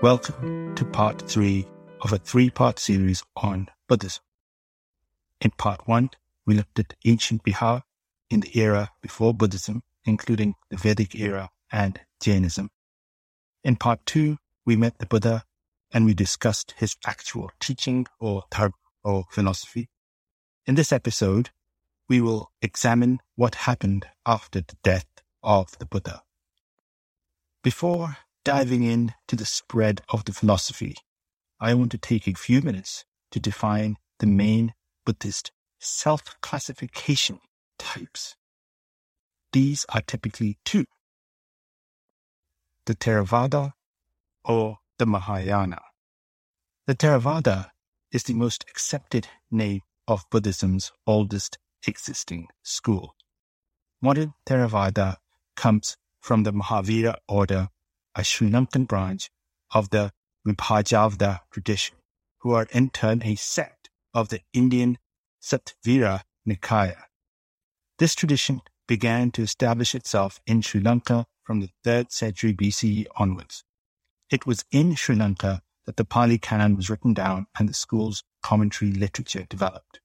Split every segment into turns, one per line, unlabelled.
Welcome to part three of a three part series on Buddhism. In part one, we looked at ancient Bihar in the era before Buddhism, including the Vedic era and Jainism. In part two, we met the Buddha and we discussed his actual teaching or dharma or philosophy. In this episode, we will examine what happened after the death of the Buddha. Before diving in to the spread of the philosophy, I want to take a few minutes to define the main Buddhist self classification types. These are typically two the Theravada or the Mahayana. The Theravada is the most accepted name of Buddhism's oldest existing school. Modern Theravada comes from the Mahavihara order, a Sri Lankan branch of the Vibhajavada tradition, who are in turn a sect of the Indian Sthavira Nikaya. This tradition began to establish itself in Sri Lanka from the 3rd century BCE onwards. It was in Sri Lanka that the Pali Canon was written down and the school's commentary literature developed.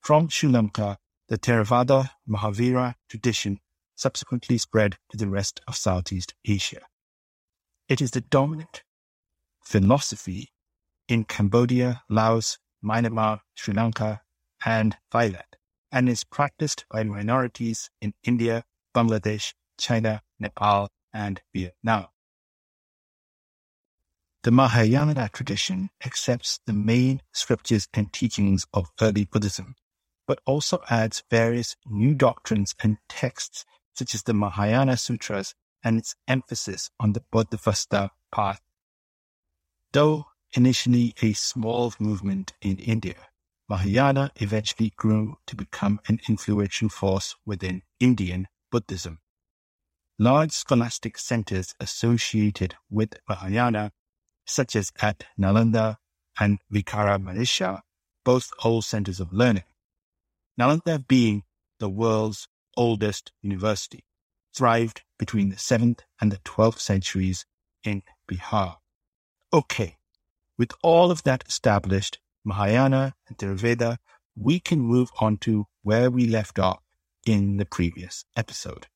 From Sri Lanka, the Theravada Mahavihara tradition subsequently spread to the rest of Southeast Asia. It is the dominant philosophy in Cambodia, Laos, Myanmar, Sri Lanka, and Thailand, and is practiced by minorities in India, Bangladesh, China, Nepal, and Vietnam. The Mahayana tradition accepts the main scriptures and teachings of early Buddhism, but also adds various new doctrines and texts such as the Mahayana Sutras and its emphasis on the Bodhisattva path. Though initially a small movement in India, Mahayana eventually grew to become an influential force within Indian Buddhism. Large scholastic centers associated with Mahayana, such as at Nalanda and Vikramaditya, both old centers of learning, Nalanda being the world's oldest university, thrived between the 7th and the 12th centuries in Bihar. Okay, with all of that established, Mahayana and Theravada, we can move on to where we left off in the previous episode.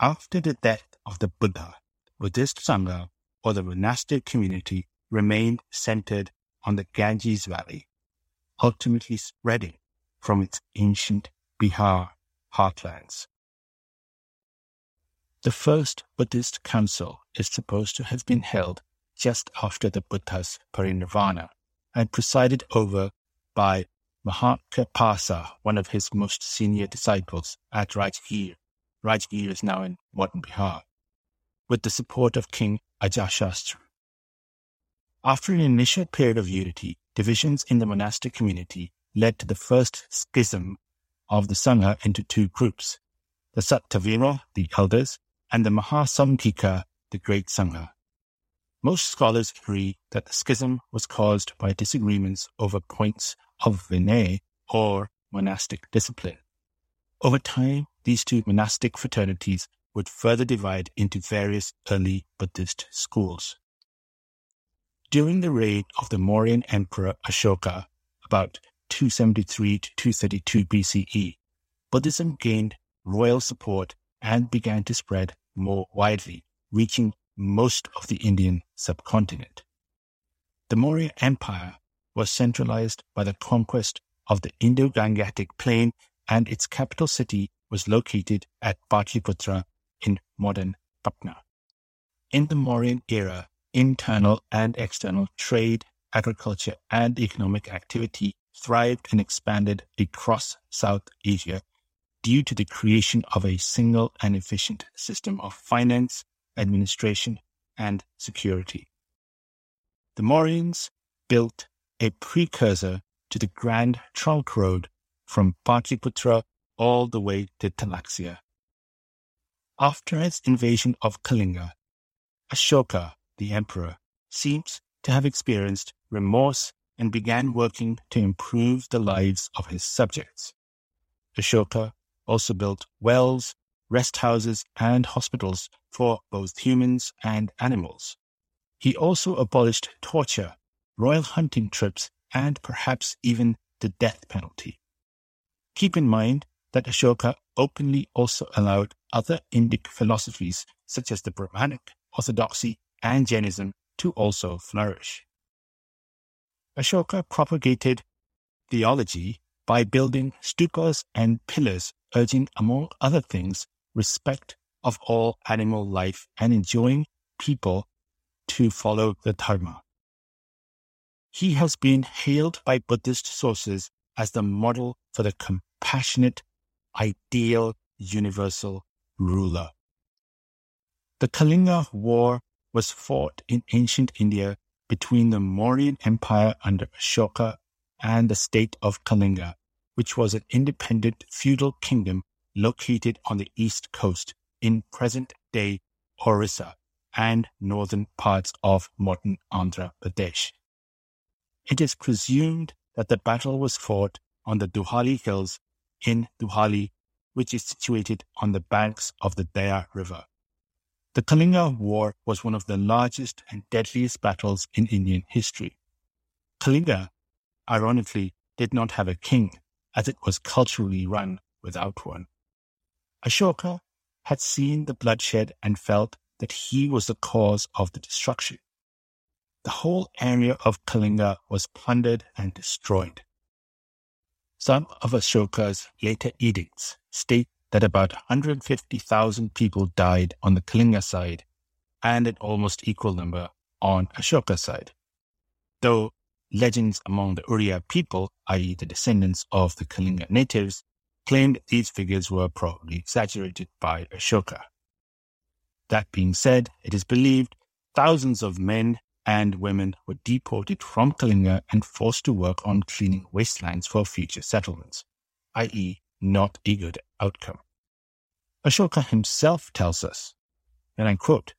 After the death of the Buddha, Buddhist Sangha, or the monastic community, remained centered on the Ganges Valley, ultimately spreading from its ancient Bihar heartlands. The first Buddhist council is supposed to have been held just after the Buddha's parinirvana and presided over by Mahakassapa, one of his most senior disciples at Rajgir. Rajgir is now in modern Bihar, with the support of King Ajatashatru. After an initial period of unity, divisions in the monastic community led to the first schism of the Sangha into two groups, the Sthavira, the elders, and the Mahasamghika, the great Sangha. Most scholars agree that the schism was caused by disagreements over points of Vinay or monastic discipline. Over time, these two monastic fraternities would further divide into various early Buddhist schools. During the reign of the Mauryan Emperor Ashoka, about 273 to 232 BCE, Buddhism gained royal support and began to spread more widely, reaching most of the Indian subcontinent. The Maurya Empire was centralized by the conquest of the Indo-Gangetic plain and its capital city was located at Patliputra in modern Patna. In the Mauryan era, internal and external trade, agriculture, and economic activity thrived and expanded across South Asia due to the creation of a single and efficient system of finance, administration, and security. The Mauryans built a precursor to the Grand Trunk Road from Patliputra all the way to Talaxia. After his invasion of Kalinga, Ashoka, the emperor, seems to have experienced remorse and began working to improve the lives of his subjects. Ashoka also built wells, rest houses, and hospitals for both humans and animals. He also abolished torture, royal hunting trips, and perhaps even the death penalty. Keep in mind that Ashoka openly also allowed other Indic philosophies such as the Brahmanic, Orthodoxy, and Jainism to also flourish. Ashoka propagated theology by building stupas and pillars, urging, among other things, respect of all animal life and enjoining people to follow the Dharma. He has been hailed by Buddhist sources as the model for the compassionate, ideal, universal ruler. The Kalinga War was fought in ancient India between the Mauryan Empire under Ashoka and the state of Kalinga, which was an independent feudal kingdom located on the east coast in present-day Orissa and northern parts of modern Andhra Pradesh. It is presumed that the battle was fought on the Dhauli Hills in Dhauli, which is situated on the banks of the Daya River. The Kalinga War was one of the largest and deadliest battles in Indian history. Kalinga, ironically, did not have a king, as it was culturally run without one. Ashoka had seen the bloodshed and felt that he was the cause of the destruction. The whole area of Kalinga was plundered and destroyed. Some of Ashoka's later edicts state that about 150,000 people died on the Kalinga side and an almost equal number on Ashoka's side. Though legends among the Oriya people, i.e. the descendants of the Kalinga natives, claimed these figures were probably exaggerated by Ashoka. That being said, it is believed thousands of men and women were deported from Kalinga and forced to work on cleaning wastelands for future settlements, i.e., not a good outcome. Ashoka himself tells us, and I quote,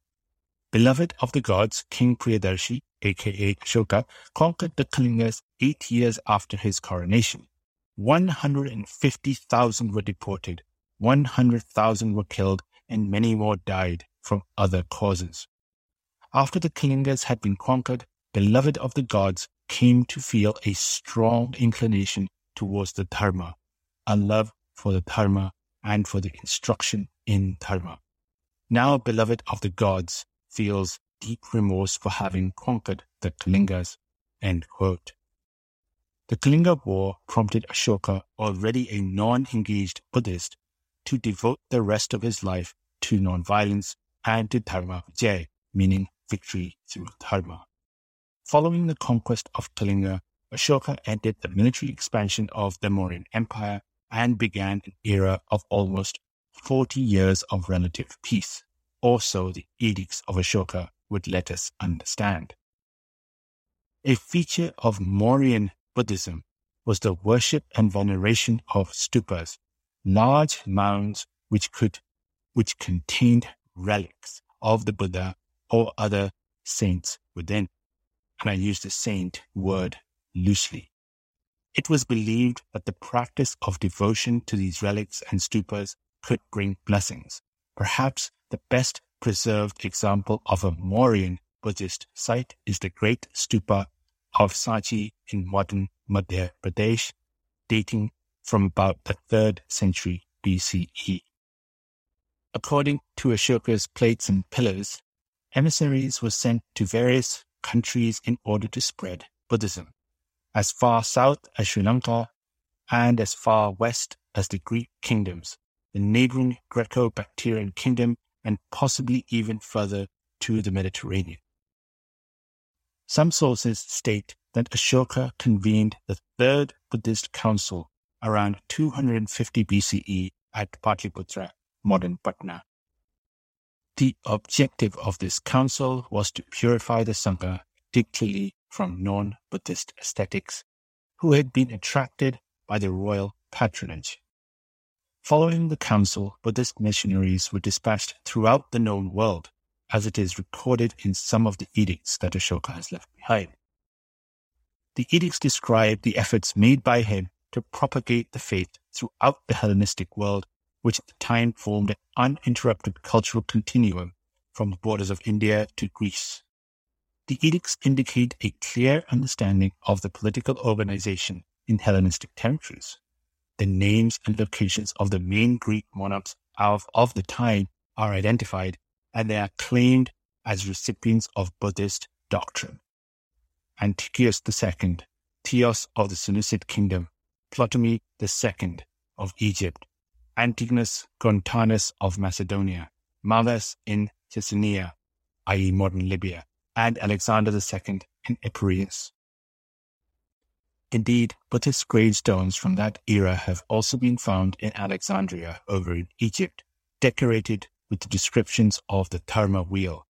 Beloved of the gods, King Priyadarshi, aka Ashoka, conquered the Kalingas eight years after his coronation. 150,000 were deported, 100,000 were killed, and many more died from other causes. After the Kalingas had been conquered, beloved of the gods came to feel a strong inclination towards the Dharma, a love for the Dharma and for the instruction in Dharma. Now, beloved of the gods, feels deep remorse for having conquered the Kalingas. The Kalinga War prompted Ashoka, already a non-engaged Buddhist, to devote the rest of his life to non-violence and to Dharma Vijay, meaning victory through Dharma. Following the conquest of Kalinga, Ashoka ended the military expansion of the Mauryan Empire and began an era of almost 40 years of relative peace. Also, the edicts of Ashoka would let us understand. A feature of Mauryan Buddhism was the worship and veneration of stupas, large mounds which could, which contained relics of the Buddha or other saints within. And I use the saint word loosely. It was believed that the practice of devotion to these relics and stupas could bring blessings. Perhaps the best preserved example of a Mauryan Buddhist site is the great stupa of Sanchi in modern Madhya Pradesh, dating from about the 3rd century BCE. According to Ashoka's plates and pillars, emissaries were sent to various countries in order to spread Buddhism as far south as Sri Lanka and as far west as the Greek kingdoms, the neighboring Greco-Bactrian kingdom, and possibly even further to the Mediterranean. Some sources state that Ashoka convened the Third Buddhist Council around 250 BCE at Patliputra, modern Patna. The objective of this council was to purify the Sangha, particularly from non-Buddhist ascetics who had been attracted by the royal patronage. Following the council, Buddhist missionaries were dispatched throughout the known world, as it is recorded in some of the edicts that Ashoka has left behind. The edicts describe the efforts made by him to propagate the faith throughout the Hellenistic world, which at the time formed an uninterrupted cultural continuum from the borders of India to Greece. The edicts indicate a clear understanding of the political organization in Hellenistic territories. The names and locations of the main Greek monarchs of, of the time are identified, and they are claimed as recipients of Buddhist doctrine. Antiochus II, Theos of the Seleucid kingdom, Ptolemy II of Egypt, Antigonus Gonatas of Macedonia, Malas in Chessenia, i.e. modern Libya, and Alexander II in Epirus. Indeed, Buddhist gravestones from that era have also been found in Alexandria over in Egypt, decorated with the descriptions of the Dharma wheel.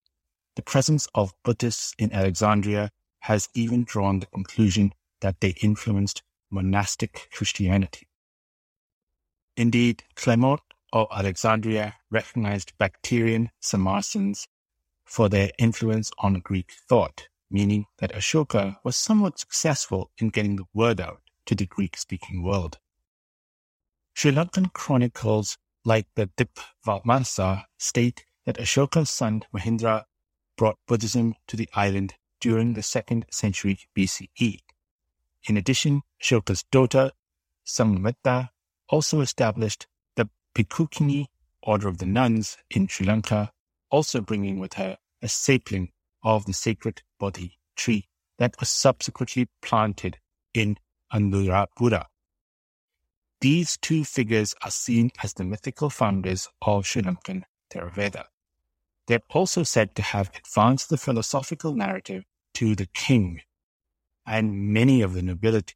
The presence of Buddhists in Alexandria has even drawn the conclusion that they influenced monastic Christianity. Indeed, Clement of Alexandria recognized Bactrian Sarmatians for their influence on Greek thought, meaning that Ashoka was somewhat successful in getting the word out to the Greek speaking world. Sri Lankan chronicles like the Dipavamsa state that Ashoka's son Mahendra brought Buddhism to the island during the second century BCE. In addition, Ashoka's daughter Sanghamitra also established the Bhikkhukini order of the nuns in Sri Lanka, also bringing with her a sapling of the sacred Bodhi tree that was subsequently planted in Anuradhapura. These two figures are seen as the mythical founders of Sri Lankan Theravada. They're also said to have advanced the philosophical narrative to the king and many of the nobility.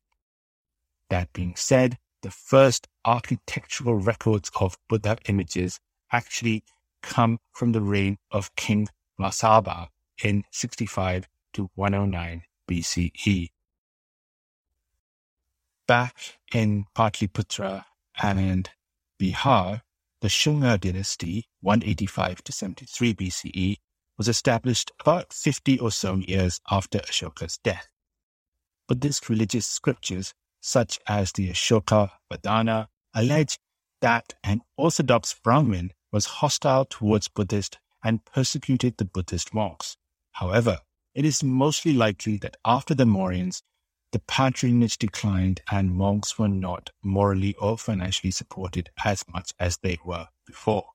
That being said, the first architectural records of Buddha images actually come from the reign of King Vasabha in 65 to 109 BCE. Back in Patliputra and Bihar, the Shunga dynasty, 185 to 73 BCE, was established about 50 or so years after Ashoka's death. Buddhist religious scriptures, such as the Ashoka Vadana, allege that an orthodox Brahmin was hostile towards Buddhist and persecuted the Buddhist monks. However, it is mostly likely that after the Mauryans, the patronage declined and monks were not morally or financially supported as much as they were before.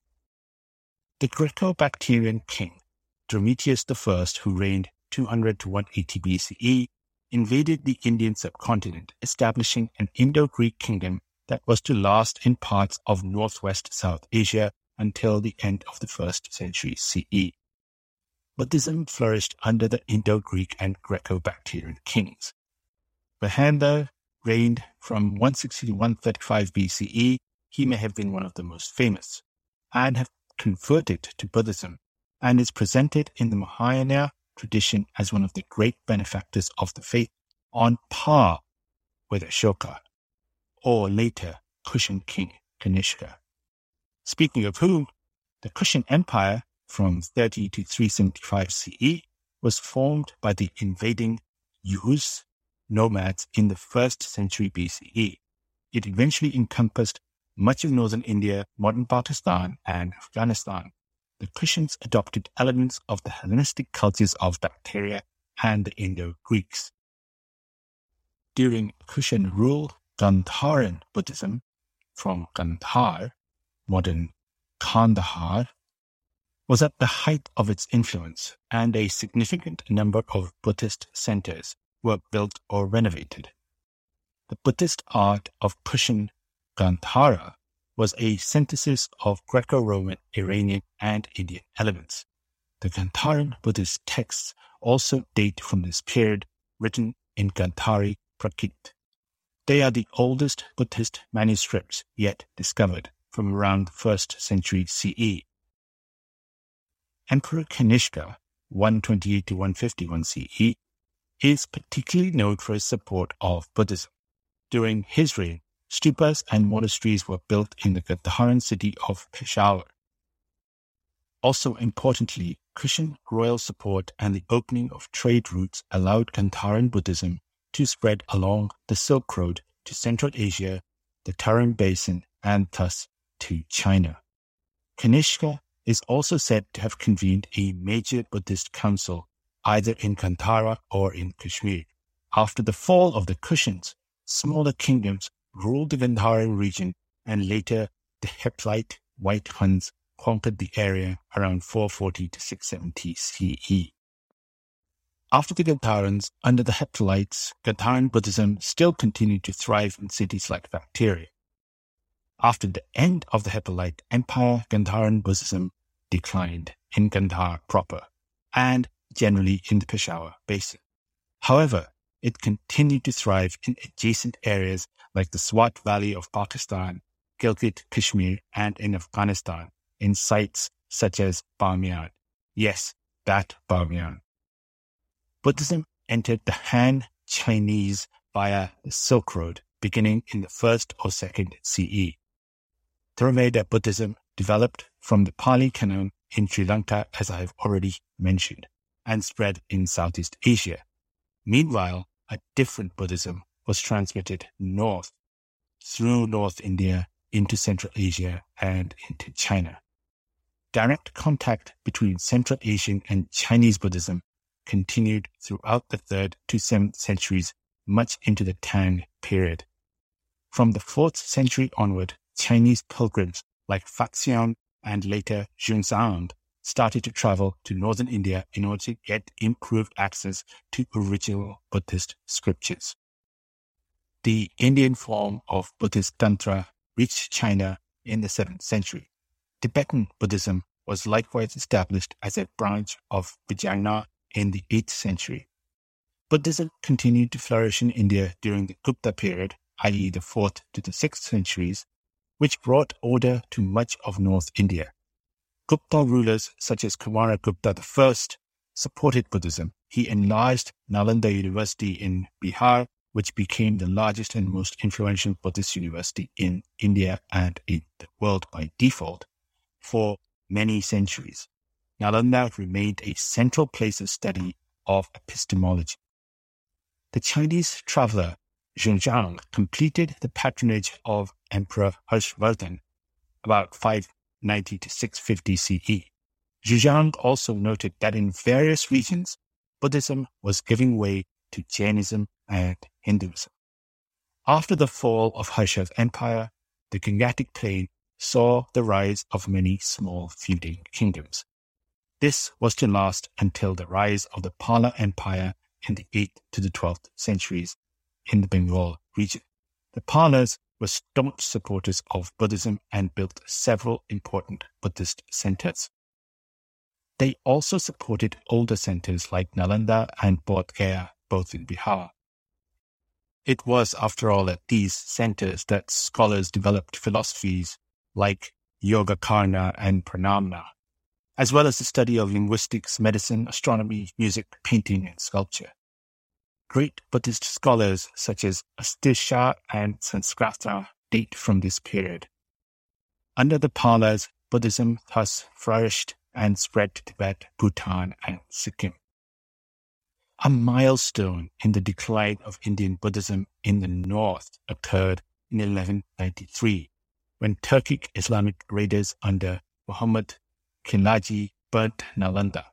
The Greco-Bactrian king, Demetrius I, who reigned 200 to 180 BCE, invaded the Indian subcontinent, establishing an Indo-Greek kingdom that was to last in parts of northwest South Asia until the end of the first century CE. Buddhism flourished under the Indo-Greek and Greco-Bactrian kings. Menander reigned from 160 to 135 BCE. He may have been one of the most famous and have converted to Buddhism and is presented in the Mahayana tradition as one of the great benefactors of the faith on par with Ashoka or later Kushan king Kanishka. Speaking of whom, the Kushan Empire from 30 to 375 CE was formed by the invading Yus nomads in the first century BCE. It eventually encompassed much of northern India, modern Pakistan, and Afghanistan. The Kushans adopted elements of the Hellenistic cultures of Bactria and the Indo-Greeks. During Kushan rule, Gandharan Buddhism from Gandhar, modern Kandahar, was at the height of its influence, and a significant number of Buddhist centers were built or renovated. The Buddhist art of Kushan Gandhara was a synthesis of Greco-Roman, Iranian, and Indian elements. The Gandharan Buddhist texts also date from this period, written in Gandhari Prakrit. They are the oldest Buddhist manuscripts yet discovered from around the first century CE. Emperor Kanishka, 128 to 151 CE, is particularly known for his support of Buddhism. During his reign, stupas and monasteries were built in the Gandharan city of Peshawar. Also importantly, Kushan royal support and the opening of trade routes allowed Gandharan Buddhism to spread along the Silk Road to Central Asia, the Tarim Basin, and thus to China. Kanishka is also said to have convened a major Buddhist council either in Gandhara or in Kashmir. After the fall of the Kushans, smaller kingdoms ruled the Gandharan region and later the Hephthalite White Huns conquered the area around 440 to 670 CE. After the Gandharans, under the Hephthalites, Gandharan Buddhism still continued to thrive in cities like Bactria. After the end of the Hephthalite Empire, Gandharan Buddhism declined in Gandhar proper and generally in the Peshawar basin. However, it continued to thrive in adjacent areas like the Swat Valley of Pakistan, Gilgit, Kashmir, and in Afghanistan in sites such as Bamiyan. Yes, that Bamiyan. Buddhism entered the Han Chinese via the Silk Road beginning in the first or second CE. Theravada Buddhism developed from the Pali Canon in Sri Lanka, as I have already mentioned, and spread in Southeast Asia. Meanwhile, a different Buddhism was transmitted north through North India into Central Asia and into China. Direct contact between Central Asian and Chinese Buddhism continued throughout the 3rd to 7th centuries, much into the Tang period. From the 4th century onward, Chinese pilgrims like Faxian and later Xuanzang started to travel to northern India in order to get improved access to original Buddhist scriptures. The Indian form of Buddhist Tantra reached China in the 7th century. Tibetan Buddhism was likewise established as a branch of Vajrayana in the 8th century. Buddhism continued to flourish in India during the Gupta period, i.e., the 4th to the 6th centuries, which brought order to much of North India. Gupta rulers such as Kumaragupta I supported Buddhism. He enlarged Nalanda University in Bihar, which became the largest and most influential Buddhist university in India and in the world by default for many centuries. Nalanda remained a central place of study of epistemology. The Chinese traveler Xuanzang completed the patronage of Emperor Harshvardhan about 590 to 650 CE. Xuanzang also noted that in various regions, Buddhism was giving way to Jainism and Hinduism. After the fall of Harsha's empire, the Gangetic Plain saw the rise of many small feuding kingdoms. This was to last until the rise of the Pala Empire in the 8th to the 12th centuries in the Bengal region. The Palas were staunch supporters of Buddhism and built several important Buddhist centers. They also supported older centers like Nalanda and Bodh Gaya, both in Bihar. It was, after all, at these centers that scholars developed philosophies like Yogacarana and Pranamana, as well as the study of linguistics, medicine, astronomy, music, painting, and sculpture. Great Buddhist scholars such as Atisha and Sanskrata date from this period. Under the Palas, Buddhism thus flourished and spread to Tibet, Bhutan, and Sikkim. A milestone in the decline of Indian Buddhism in the north occurred in 1193 when Turkic Islamic raiders under Muhammad Khilji burnt Nalanda.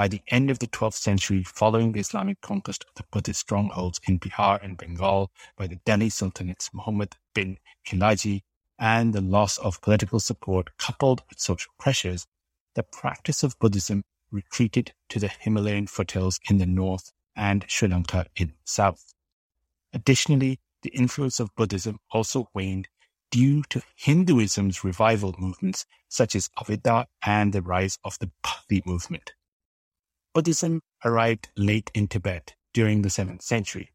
By the end of the 12th century, following the Islamic conquest of the Buddhist strongholds in Bihar and Bengal by the Delhi Sultanates Muhammad bin Khilji and the loss of political support coupled with social pressures, the practice of Buddhism retreated to the Himalayan foothills in the north and Sri Lanka in the south. Additionally, the influence of Buddhism also waned due to Hinduism's revival movements such as Advaita and the rise of the Bhakti movement. Buddhism arrived late in Tibet during the 7th century.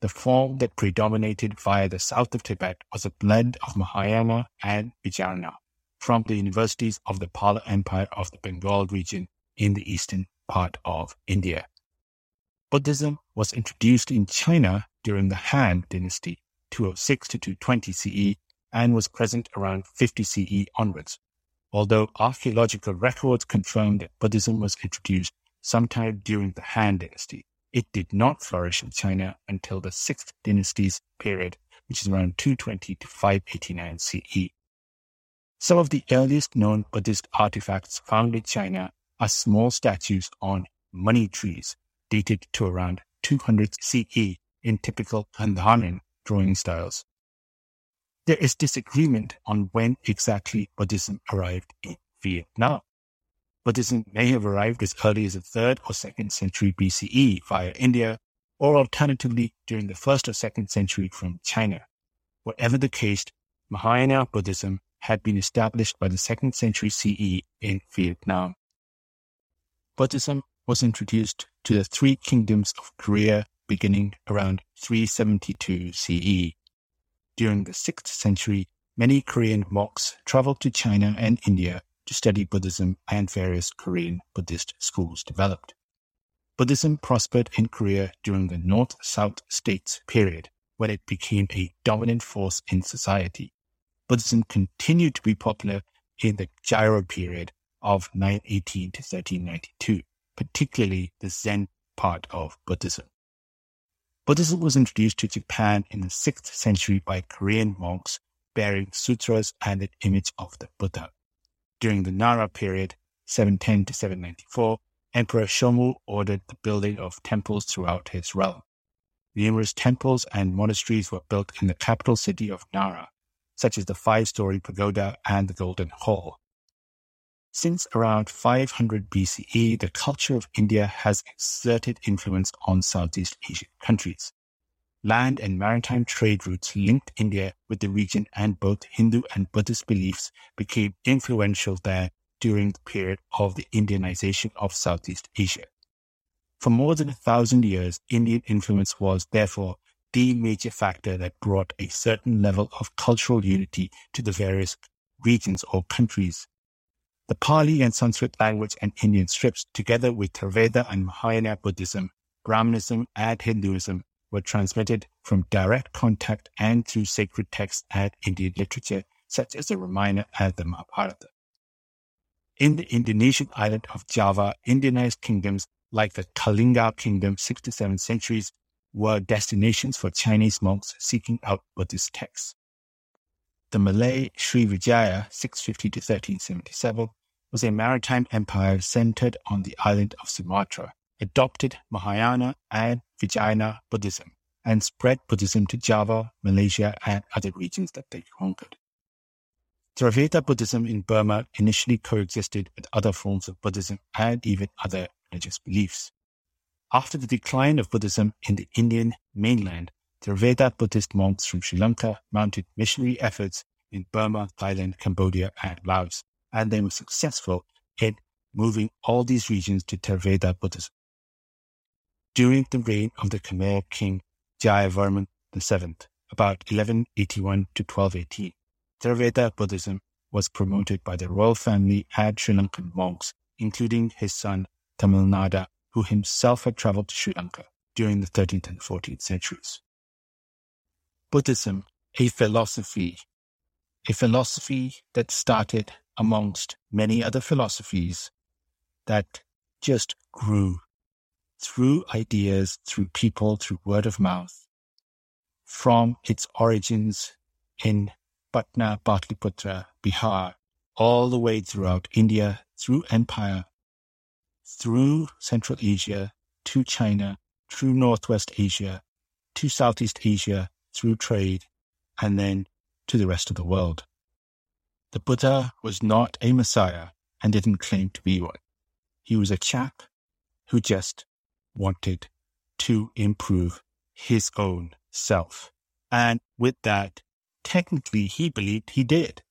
The form that predominated via the south of Tibet was a blend of Mahayana and Vijnana from the universities of the Pala Empire of the Bengal region in the eastern part of India. Buddhism was introduced in China during the Han dynasty, 206 to 220 CE, and was present around 50 CE onwards. Although archaeological records confirm that Buddhism was introduced sometime during the Han Dynasty. It did not flourish in China until the 6th Dynasty's period, which is around 220 to 589 CE. Some of the earliest known Buddhist artifacts found in China are small statues on money trees dated to around 200 CE in typical Gandharan drawing styles. There is disagreement on when exactly Buddhism arrived in Vietnam. Buddhism may have arrived as early as the 3rd or 2nd century BCE via India, or alternatively during the 1st or 2nd century from China. Whatever the case, Mahayana Buddhism had been established by the 2nd century CE in Vietnam. Buddhism was introduced to the three kingdoms of Korea beginning around 372 CE. During the 6th century, many Korean monks traveled to China and India to study Buddhism and various Korean Buddhist schools developed. Buddhism prospered in Korea during the North-South states period, when it became a dominant force in society. Buddhism continued to be popular in the Goryeo period of 918 to 1392, particularly the Zen part of Buddhism. Buddhism was introduced to Japan in the 6th century by Korean monks bearing sutras and an image of the Buddha. During the Nara period, 710 to 794, Emperor Shomu ordered the building of temples throughout his realm. Numerous temples and monasteries were built in the capital city of Nara, such as the five-story pagoda and the Golden Hall. Since around 500 BCE, the culture of India has exerted influence on Southeast Asian countries. Land and maritime trade routes linked India with the region and both Hindu and Buddhist beliefs became influential there during the period of the Indianization of Southeast Asia. For more than a thousand years, Indian influence was therefore the major factor that brought a certain level of cultural unity to the various regions or countries. The Pali and Sanskrit language and Indian scripts, together with Theravada and Mahayana Buddhism, Brahmanism, and Hinduism, were transmitted from direct contact and through sacred texts and Indian literature, such as the Ramayana and the Mahabharata. In the Indonesian island of Java, Indianized kingdoms like the Kalinga kingdom, six to seven centuries, were destinations for Chinese monks seeking out Buddhist texts. The Malay Srivijaya, 650 to 1377, was a maritime empire centered on the island of Sumatra, adopted Mahayana and Vajrayana Buddhism and spread Buddhism to Java, Malaysia, and other regions that they conquered. Theravada Buddhism in Burma initially coexisted with other forms of Buddhism and even other religious beliefs. After the decline of Buddhism in the Indian mainland, Theravada Buddhist monks from Sri Lanka mounted missionary efforts in Burma, Thailand, Cambodia, and Laos, and they were successful in moving all these regions to Theravada Buddhism during the reign of the Khmer king Jayavarman VII, about 1181 to 1218. Theravada Buddhism was promoted by the royal family and Sri Lankan monks, including his son Tamalinda, who himself had traveled to Sri Lanka during the 13th and 14th centuries. Buddhism, a philosophy, a philosophy that started amongst many other philosophies that just grew through ideas, through people, through word of mouth, from its origins in Patna, Patliputra, Bihar, all the way throughout India, through empire, through Central Asia, to China, through Northwest Asia, to Southeast Asia, through trade, and then to the rest of the world. The Buddha was not a messiah and didn't claim to be one. He was a chap who just wanted to improve his own self. And with that, technically he believed he did.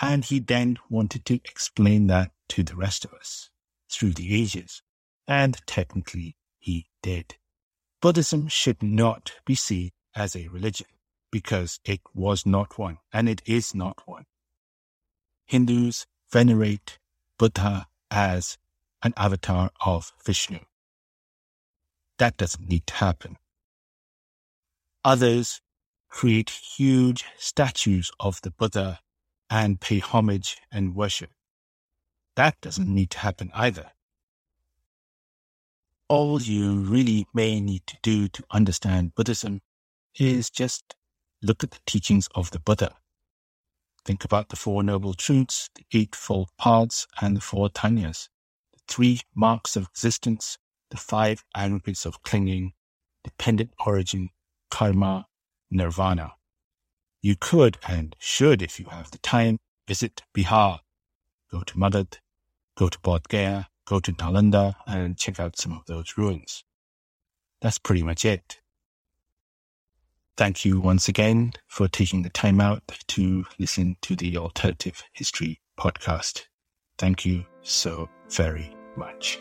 And he then wanted to explain that to the rest of us through the ages. And technically he did. Buddhism should not be seen as a religion because it was not one and it is not one. Hindus venerate Buddha as an avatar of Vishnu. That doesn't need to happen. Others create huge statues of the Buddha and pay homage and worship. That doesn't need to happen either. All you really may need to do to understand Buddhism is just look at the teachings of the Buddha. Think about the Four Noble Truths, the Eightfold Paths, and the Four Tanyas, the three marks of existence, the five aggregates of clinging, dependent origin, karma, nirvana. You could and should, if you have the time, visit Bihar. Go to Madad, go to Bodh Gaya, go to Nalanda, and check out some of those ruins. That's pretty much it. Thank you once again for taking the time out to listen to the Alternative History podcast. Thank you so very much.